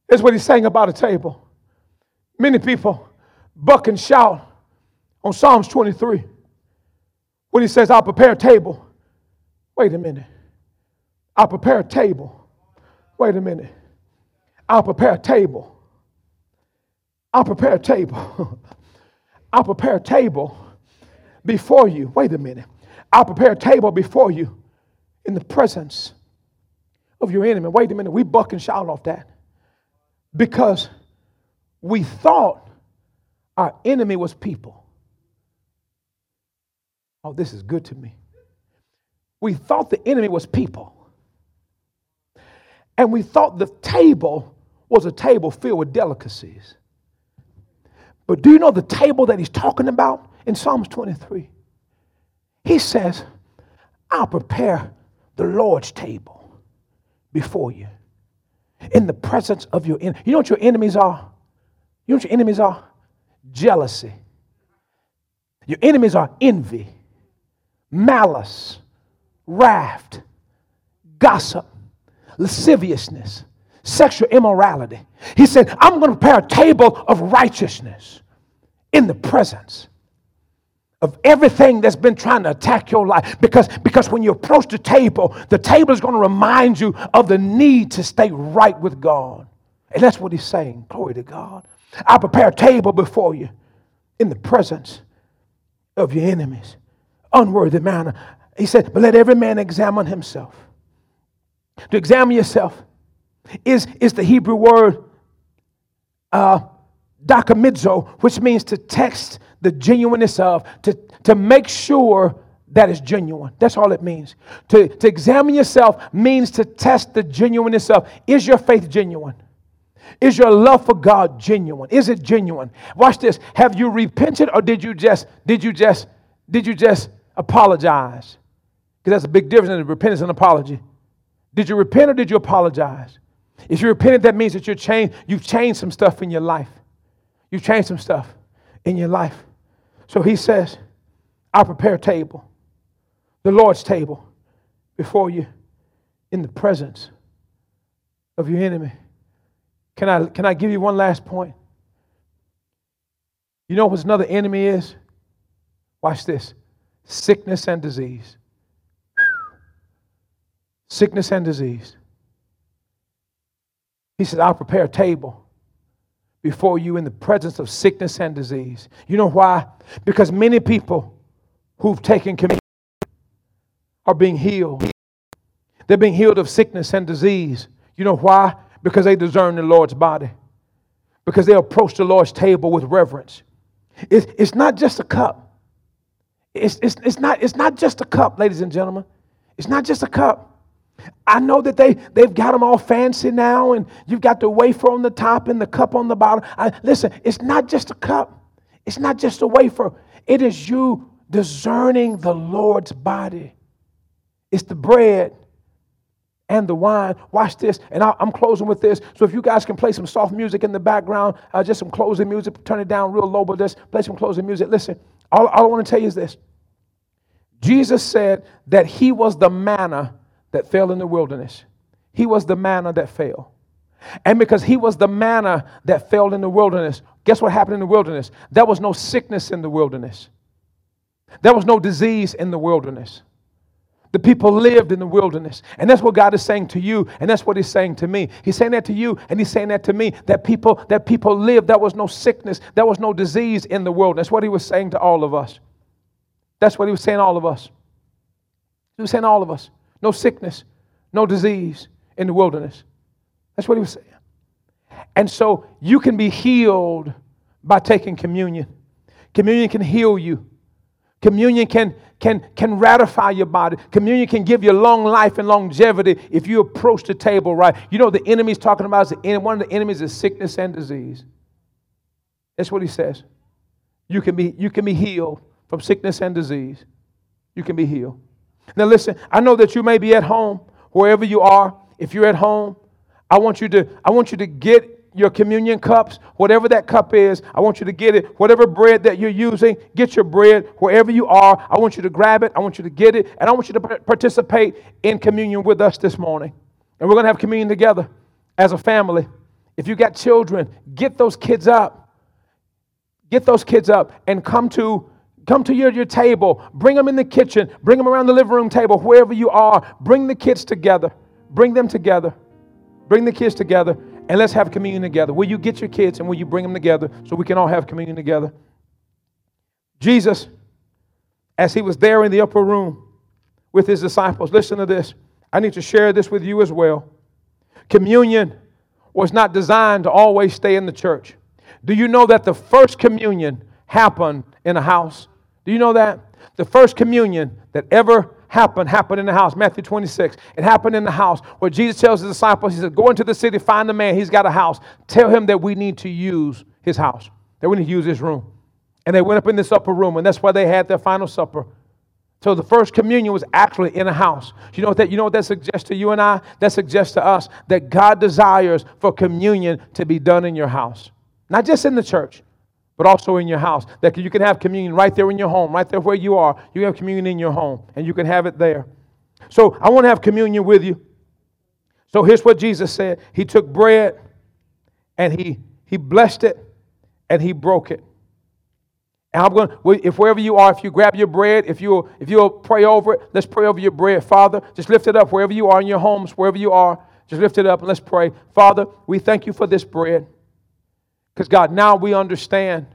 That's what he's saying about a table. Many people buck and shout on Psalms 23 when he says, I'll prepare a table. Wait a minute. I'll prepare a table. Wait a minute. I'll prepare a table. I'll prepare a table. I'll prepare a table before you. Wait a minute. I'll prepare a table before you in the presence of your enemy. Wait a minute. We buck and shout off that because we thought our enemy was people. Oh, this is good to me. We thought the enemy was people. And we thought the table was a table filled with delicacies. But do you know the table that he's talking about in Psalms 23? He says, I'll prepare the Lord's table before you in the presence of your enemies. You know what your enemies are? You know what your enemies are? Jealousy. Your enemies are envy malice, wrath, gossip, lasciviousness, sexual immorality. He said, I'm going to prepare a table of righteousness in the presence of everything that's been trying to attack your life. Because, because when you approach the table, the table is going to remind you of the need to stay right with God. And that's what he's saying. Glory to God. I prepare a table before you in the presence of your enemies unworthy manner. He said, But let every man examine himself. To examine yourself is, is the Hebrew word uh, dokimazo, which means to test the genuineness of, to, to make sure that is genuine. That's all it means. To, to examine yourself means to test the genuineness of. Is your faith genuine? Is your love for God genuine? Is it genuine? Watch this. Have you repented or did you just, did you just, did you just apologize. Because that's a big difference in repentance and apology. Did you repent or did you apologize? If you repented, that means that you're changed, you've changed some stuff in your life. You've changed some stuff in your life. So he says, I prepare a table, the Lord's table, before you in the presence of your enemy. Can I, can I give you one last point? You know what another enemy is? Watch this sickness and disease. Sickness and disease. He said, I'll prepare a table before you in the presence of sickness and disease. You know why? Because many people who've taken communion are being healed. They're being healed of sickness and disease. You know why? Because they discern the Lord's body. Because they approach the Lord's table with reverence. It's, it's not just a cup. It's, it's, it's, not, it's not just a cup, ladies and gentlemen. It's not just a cup. I know that they, they've got them all fancy now, and you've got the wafer on the top and the cup on the bottom. I, listen, it's not just a cup, it's not just a wafer. It is you discerning the Lord's body. It's the bread and the wine. Watch this, and I, am closing with this. So if you guys can play some soft music in the background, uh, just some closing music, turn it down real low, but just play some closing music. Listen, all, all I want to tell you is this Jesus said that He was the manna that fell in the wilderness. He was the manna that fell. And because he was the manna that fell in the wilderness, guess what happened in the wilderness? There was no sickness in the wilderness. There was no disease in the wilderness. The people lived in the wilderness. And that's what God is saying to you, and that's what He's saying to me. He's saying that to you, and He's saying that to me, that people, that people lived. There was no sickness, there was no disease in the world. That's what He was saying to all of us. That's what He was saying all of us. He was saying all of us no sickness, no disease in the wilderness. That's what he was saying. And so you can be healed by taking communion. Communion can heal you. Communion can, can, can ratify your body. Communion can give you long life and longevity if you approach the table right. You know, the enemy's talking about is one of the enemies is sickness and disease. That's what he says. You can be, you can be healed from sickness and disease. You can be healed. Now, listen, I know that you may be at home, wherever you are. If you're at home, I want you to, I want you to get your communion cups, whatever that cup is, I want you to get it. Whatever bread that you're using, get your bread wherever you are. I want you to grab it. I want you to get it. And I want you to participate in communion with us this morning. And we're going to have communion together as a family. If you got children, get those kids up. Get those kids up and come to Come to your, your table. Bring them in the kitchen. Bring them around the living room table, wherever you are. Bring the kids together. Bring them together. Bring the kids together and let's have communion together. Will you get your kids and will you bring them together so we can all have communion together? Jesus, as he was there in the upper room with his disciples, listen to this. I need to share this with you as well. Communion was not designed to always stay in the church. Do you know that the first communion happened in a house? Do you know that? The first communion that ever happened happened in the house. Matthew 26. It happened in the house where Jesus tells his disciples, He said, Go into the city, find the man, he's got a house. Tell him that we need to use his house, that we need to use his room. And they went up in this upper room, and that's why they had their final supper. So the first communion was actually in a house. You know that you know what that suggests to you and I? That suggests to us that God desires for communion to be done in your house. Not just in the church, but also in your house. That you can have communion right there in your home, right there where you are. You have communion in your home, and you can have it there. So I want to have communion with you. So here's what Jesus said He took bread and he, he blessed it and he broke it. And I'm going if wherever you are, if you grab your bread, if you'll, if you'll pray over it, let's pray over your bread. Father, just lift it up wherever you are in your homes, wherever you are. Just lift it up and let's pray. Father, we thank you for this bread. Because God, now we understand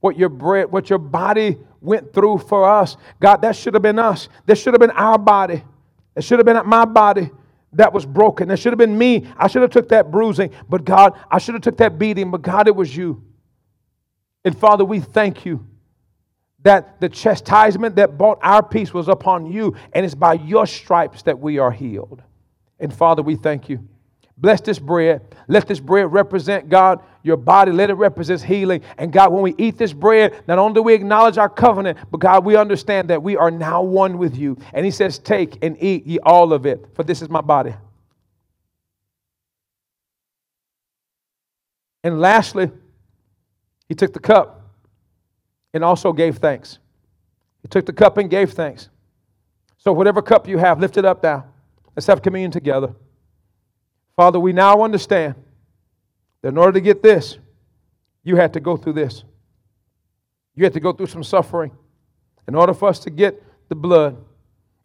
what your bread, what your body went through for us. God, that should have been us. That should have been our body. It should have been my body that was broken. That should have been me. I should have took that bruising, but God, I should have took that beating, but God, it was you. And Father, we thank you that the chastisement that brought our peace was upon you, and it's by your stripes that we are healed. And Father, we thank you. Bless this bread. Let this bread represent, God, your body. Let it represent healing. And God, when we eat this bread, not only do we acknowledge our covenant, but God, we understand that we are now one with you. And He says, Take and eat ye all of it, for this is my body. And lastly, He took the cup and also gave thanks. He took the cup and gave thanks. So, whatever cup you have, lift it up now. Let's have communion together. Father, we now understand that in order to get this, you had to go through this. You had to go through some suffering in order for us to get the blood.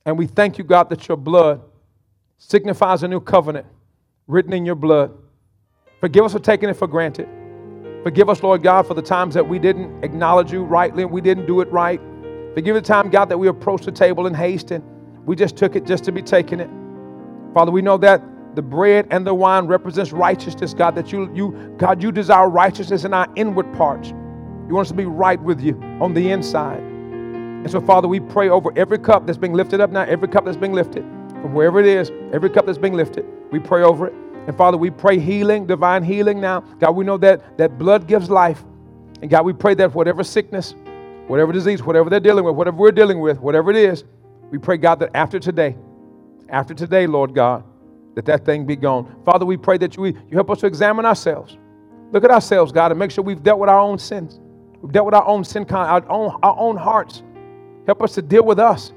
And we thank you, God, that your blood signifies a new covenant written in your blood. Forgive us for taking it for granted. Forgive us, Lord God, for the times that we didn't acknowledge you rightly and we didn't do it right. Forgive the time, God, that we approached the table in haste and we just took it just to be taking it. Father, we know that the bread and the wine represents righteousness, God, that you, you, God, you desire righteousness in our inward parts. You want us to be right with you on the inside. And so, Father, we pray over every cup that's being lifted up now, every cup that's being lifted, from wherever it is, every cup that's being lifted, we pray over it. And Father, we pray healing, divine healing now. God, we know that, that blood gives life. And God, we pray that whatever sickness, whatever disease, whatever they're dealing with, whatever we're dealing with, whatever it is, we pray, God, that after today, after today, Lord God, that that thing be gone. Father, we pray that you, you help us to examine ourselves. Look at ourselves, God, and make sure we've dealt with our own sins. We've dealt with our own sin, our own, our own hearts. Help us to deal with us.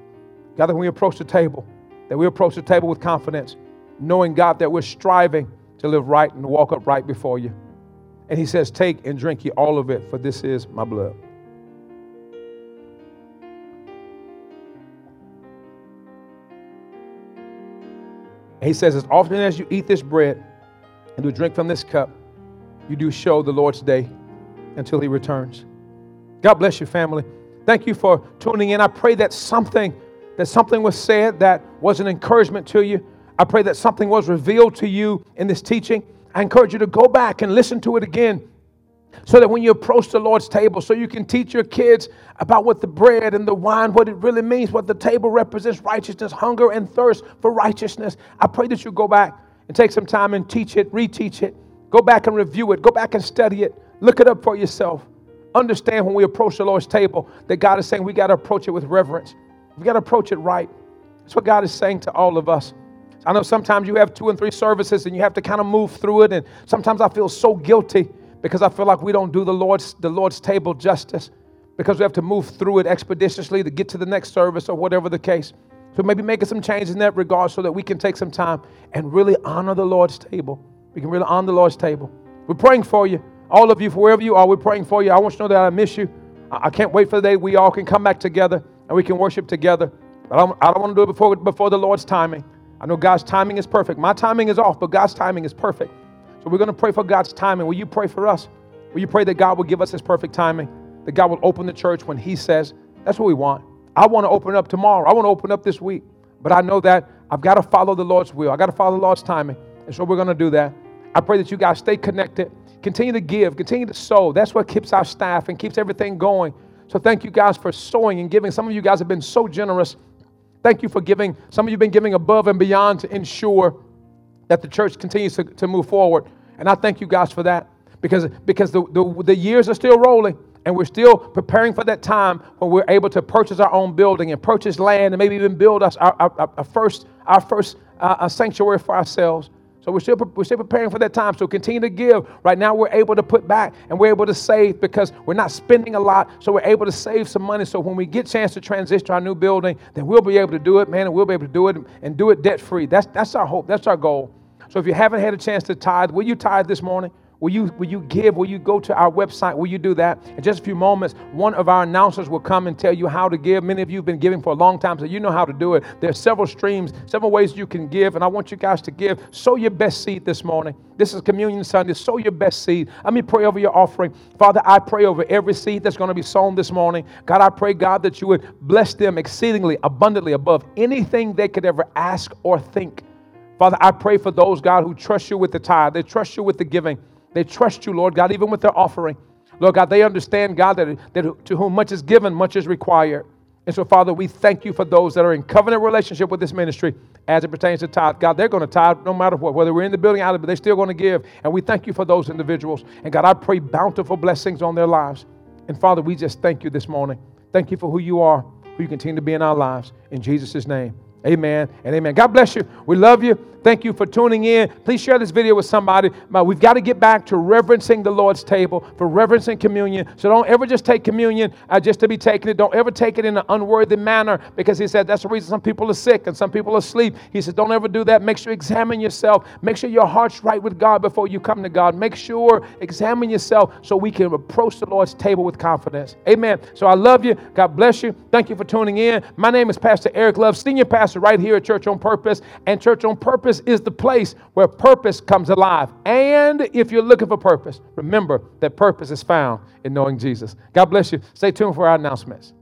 God, that when we approach the table, that we approach the table with confidence, knowing, God, that we're striving to live right and walk upright before you. And he says, Take and drink ye all of it, for this is my blood. He says, As often as you eat this bread and do drink from this cup, you do show the Lord's day until he returns. God bless you, family. Thank you for tuning in. I pray that something that something was said that was an encouragement to you. I pray that something was revealed to you in this teaching. I encourage you to go back and listen to it again so that when you approach the Lord's table, so you can teach your kids about what the bread and the wine, what it really means, what the table represents righteousness, hunger, and thirst for righteousness. I pray that you go back and take some time and teach it, reteach it, go back and review it, go back and study it, look it up for yourself. Understand when we approach the Lord's table that God is saying we got to approach it with reverence. We got to approach it right. That's what God is saying to all of us. I know sometimes you have two and three services and you have to kind of move through it. And sometimes I feel so guilty because I feel like we don't do the Lord's, the Lord's table justice because we have to move through it expeditiously to get to the next service or whatever the case. So maybe making some changes in that regard so that we can take some time and really honor the Lord's table. We can really honor the Lord's table. We're praying for you. All of you, for wherever you are, we're praying for you. I want you to know that I miss you. I can't wait for the day we all can come back together and we can worship together. But I don't, I don't want to do it before, before the Lord's timing. I know God's timing is perfect. My timing is off, but God's timing is perfect. So we're going to pray for God's timing. Will you pray for us? Will you pray that God will give us his perfect timing? That God will open the church when he says, that's what we want. I want to open up tomorrow. I want to open up this week. But I know that I've got to follow the Lord's will. I got to follow the Lord's timing. And so we're going to do that. I pray that you guys stay connected. Continue to give. Continue to sow. That's what keeps our staff and keeps everything going. So thank you guys for sowing and giving. Some of you guys have been so generous. Thank you for giving. Some of you have been giving above and beyond to ensure that the church continues to, to move forward. And I thank you guys for that because, because the, the, the years are still rolling and we're still preparing for that time when we're able to purchase our own building and purchase land and maybe even build us our, our, our first, our first uh, sanctuary for ourselves. So we're still, we're still preparing for that time. So continue to give. Right now, we're able to put back and we're able to save because we're not spending a lot. So we're able to save some money. So when we get chance to transition to our new building, then we'll be able to do it, man, and we'll be able to do it and do it debt free. That's, that's our hope. That's our goal. So if you haven't had a chance to tithe, will you tithe this morning? Will you, will you give? Will you go to our website? Will you do that? In just a few moments, one of our announcers will come and tell you how to give. Many of you have been giving for a long time, so you know how to do it. There are several streams, several ways you can give, and I want you guys to give. Sow your best seed this morning. This is Communion Sunday. Sow your best seed. Let me pray over your offering. Father, I pray over every seed that's going to be sown this morning. God, I pray, God, that you would bless them exceedingly, abundantly above anything they could ever ask or think. Father, I pray for those, God, who trust you with the tithe. They trust you with the giving. They trust you, Lord God, even with their offering. Lord God, they understand, God, that, that to whom much is given, much is required. And so, Father, we thank you for those that are in covenant relationship with this ministry as it pertains to tithe. God, they're going to tithe no matter what, whether we're in the building out of it, they're still going to give. And we thank you for those individuals. And God, I pray bountiful blessings on their lives. And Father, we just thank you this morning. Thank you for who you are, who you continue to be in our lives. In Jesus' name, amen and amen. God bless you. We love you. Thank you for tuning in. Please share this video with somebody. We've got to get back to reverencing the Lord's table, for reverencing communion. So don't ever just take communion uh, just to be taking it. Don't ever take it in an unworthy manner because he said that's the reason some people are sick and some people are asleep. He said, don't ever do that. Make sure you examine yourself. Make sure your heart's right with God before you come to God. Make sure, examine yourself so we can approach the Lord's table with confidence. Amen. So I love you. God bless you. Thank you for tuning in. My name is Pastor Eric Love, Senior Pastor right here at Church on Purpose. And Church on Is the place where purpose comes alive. And if you're looking for purpose, remember that purpose is found in knowing Jesus. God bless you. Stay tuned for our announcements.